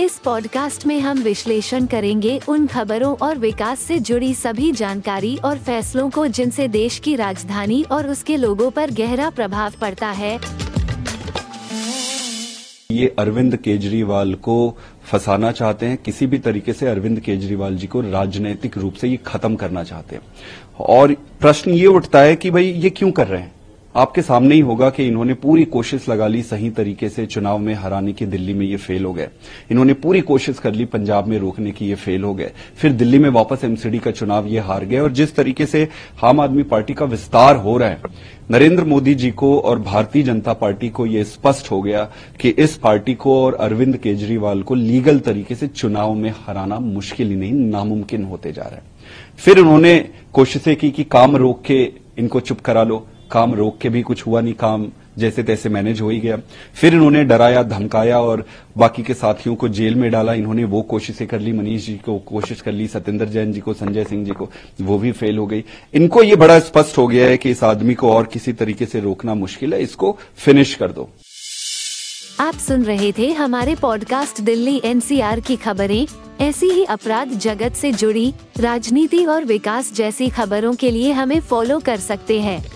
इस पॉडकास्ट में हम विश्लेषण करेंगे उन खबरों और विकास से जुड़ी सभी जानकारी और फैसलों को जिनसे देश की राजधानी और उसके लोगों पर गहरा प्रभाव पड़ता है। ये अरविंद केजरीवाल को फंसाना चाहते हैं। किसी भी तरीके से अरविंद केजरीवाल जी को राजनीतिक रूप से ये खत्म करना चाहते हैं। और प्रश्न ये उठता है कि भाई ये क्यों कर रहे हैं? आपके सामने ही होगा कि इन्होंने पूरी कोशिश लगा ली सही तरीके से चुनाव में हराने की, दिल्ली में ये फेल हो गए। इन्होंने पूरी कोशिश कर ली पंजाब में रोकने की, ये फेल हो गए। फिर दिल्ली में वापस एमसीडी का चुनाव ये हार गए और जिस तरीके से आम आदमी पार्टी का विस्तार हो रहा है, नरेंद्र मोदी जी को और भारतीय जनता पार्टी को यह स्पष्ट हो गया कि इस पार्टी को और अरविंद केजरीवाल को लीगल तरीके से चुनाव में हराना मुश्किल ही नहीं, नामुमकिन होते जा रहा है। फिर उन्होंने कोशिशें की कि काम रोक के इनको चुप करा लो। काम रोक के भी कुछ हुआ नहीं, काम जैसे तैसे मैनेज हो ही गया। फिर इन्होंने डराया, धमकाया और बाकी के साथियों को जेल में डाला। इन्होंने वो कोशिशें कर ली, मनीष जी को कोशिश कर ली सत्येंद्र जैन जी को, संजय सिंह जी को, वो भी फेल हो गई। इनको ये बड़ा स्पष्ट हो गया है कि इस आदमी को और किसी तरीके से रोकना मुश्किल है। इसको फिनिश कर दो। आप सुन रहे थे हमारे पॉडकास्ट दिल्ली एनसीआर की खबरें। ऐसी ही अपराध जगत से जुड़ी, राजनीति और विकास जैसी खबरों के लिए हमें फॉलो कर सकते हैं।